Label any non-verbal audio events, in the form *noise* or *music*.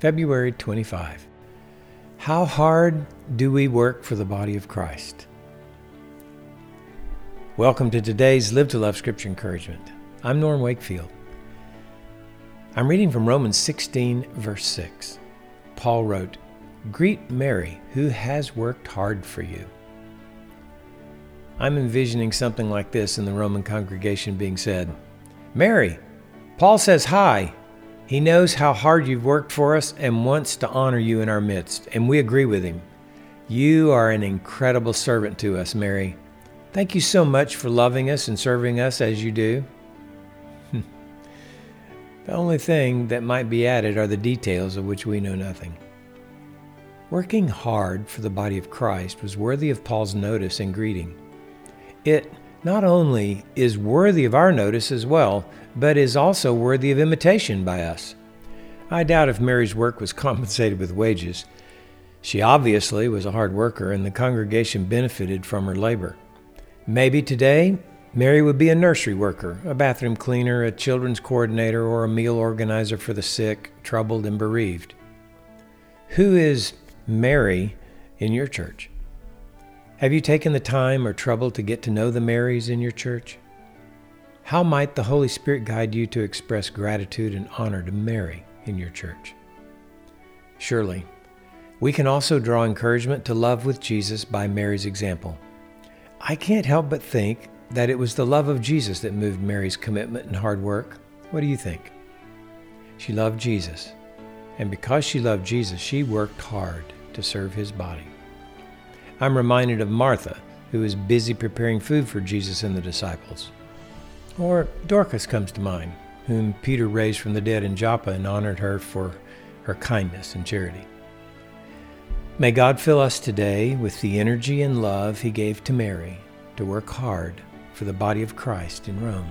February 25. How hard do we work for the body of Christ? Welcome to today's Live to Love Scripture Encouragement. I'm Norm Wakefield. I'm reading from Romans 16, verse 6. Paul wrote, Greet Mary, who has worked hard for you. I'm envisioning something like this in the Roman congregation being said Mary, Paul says hi. He knows how hard you've worked for us and wants to honor you in our midst, and we agree with him. You are an incredible servant to us, Mary. Thank you so much for loving us and serving us as you do. *laughs* the only thing that might be added are the details of which we know nothing. Working hard for the body of Christ was worthy of Paul's notice and greeting. It not only is worthy of our notice as well, but is also worthy of imitation by us. I doubt if Mary's work was compensated with wages. She obviously was a hard worker, and the congregation benefited from her labor. Maybe today, Mary would be a nursery worker, a bathroom cleaner, a children's coordinator, or a meal organizer for the sick, troubled, and bereaved. Who is Mary in your church? Have you taken the time or trouble to get to know the Marys in your church? How might the Holy Spirit guide you to express gratitude and honor to Mary in your church? Surely, we can also draw encouragement to love with Jesus by Mary's example. I can't help but think that it was the love of Jesus that moved Mary's commitment and hard work. What do you think? She loved Jesus, and because she loved Jesus, she worked hard to serve his body. I'm reminded of Martha, who was busy preparing food for Jesus and the disciples. Or Dorcas comes to mind, whom Peter raised from the dead in Joppa and honored her for her kindness and charity. May God fill us today with the energy and love He gave to Mary to work hard for the body of Christ in Rome.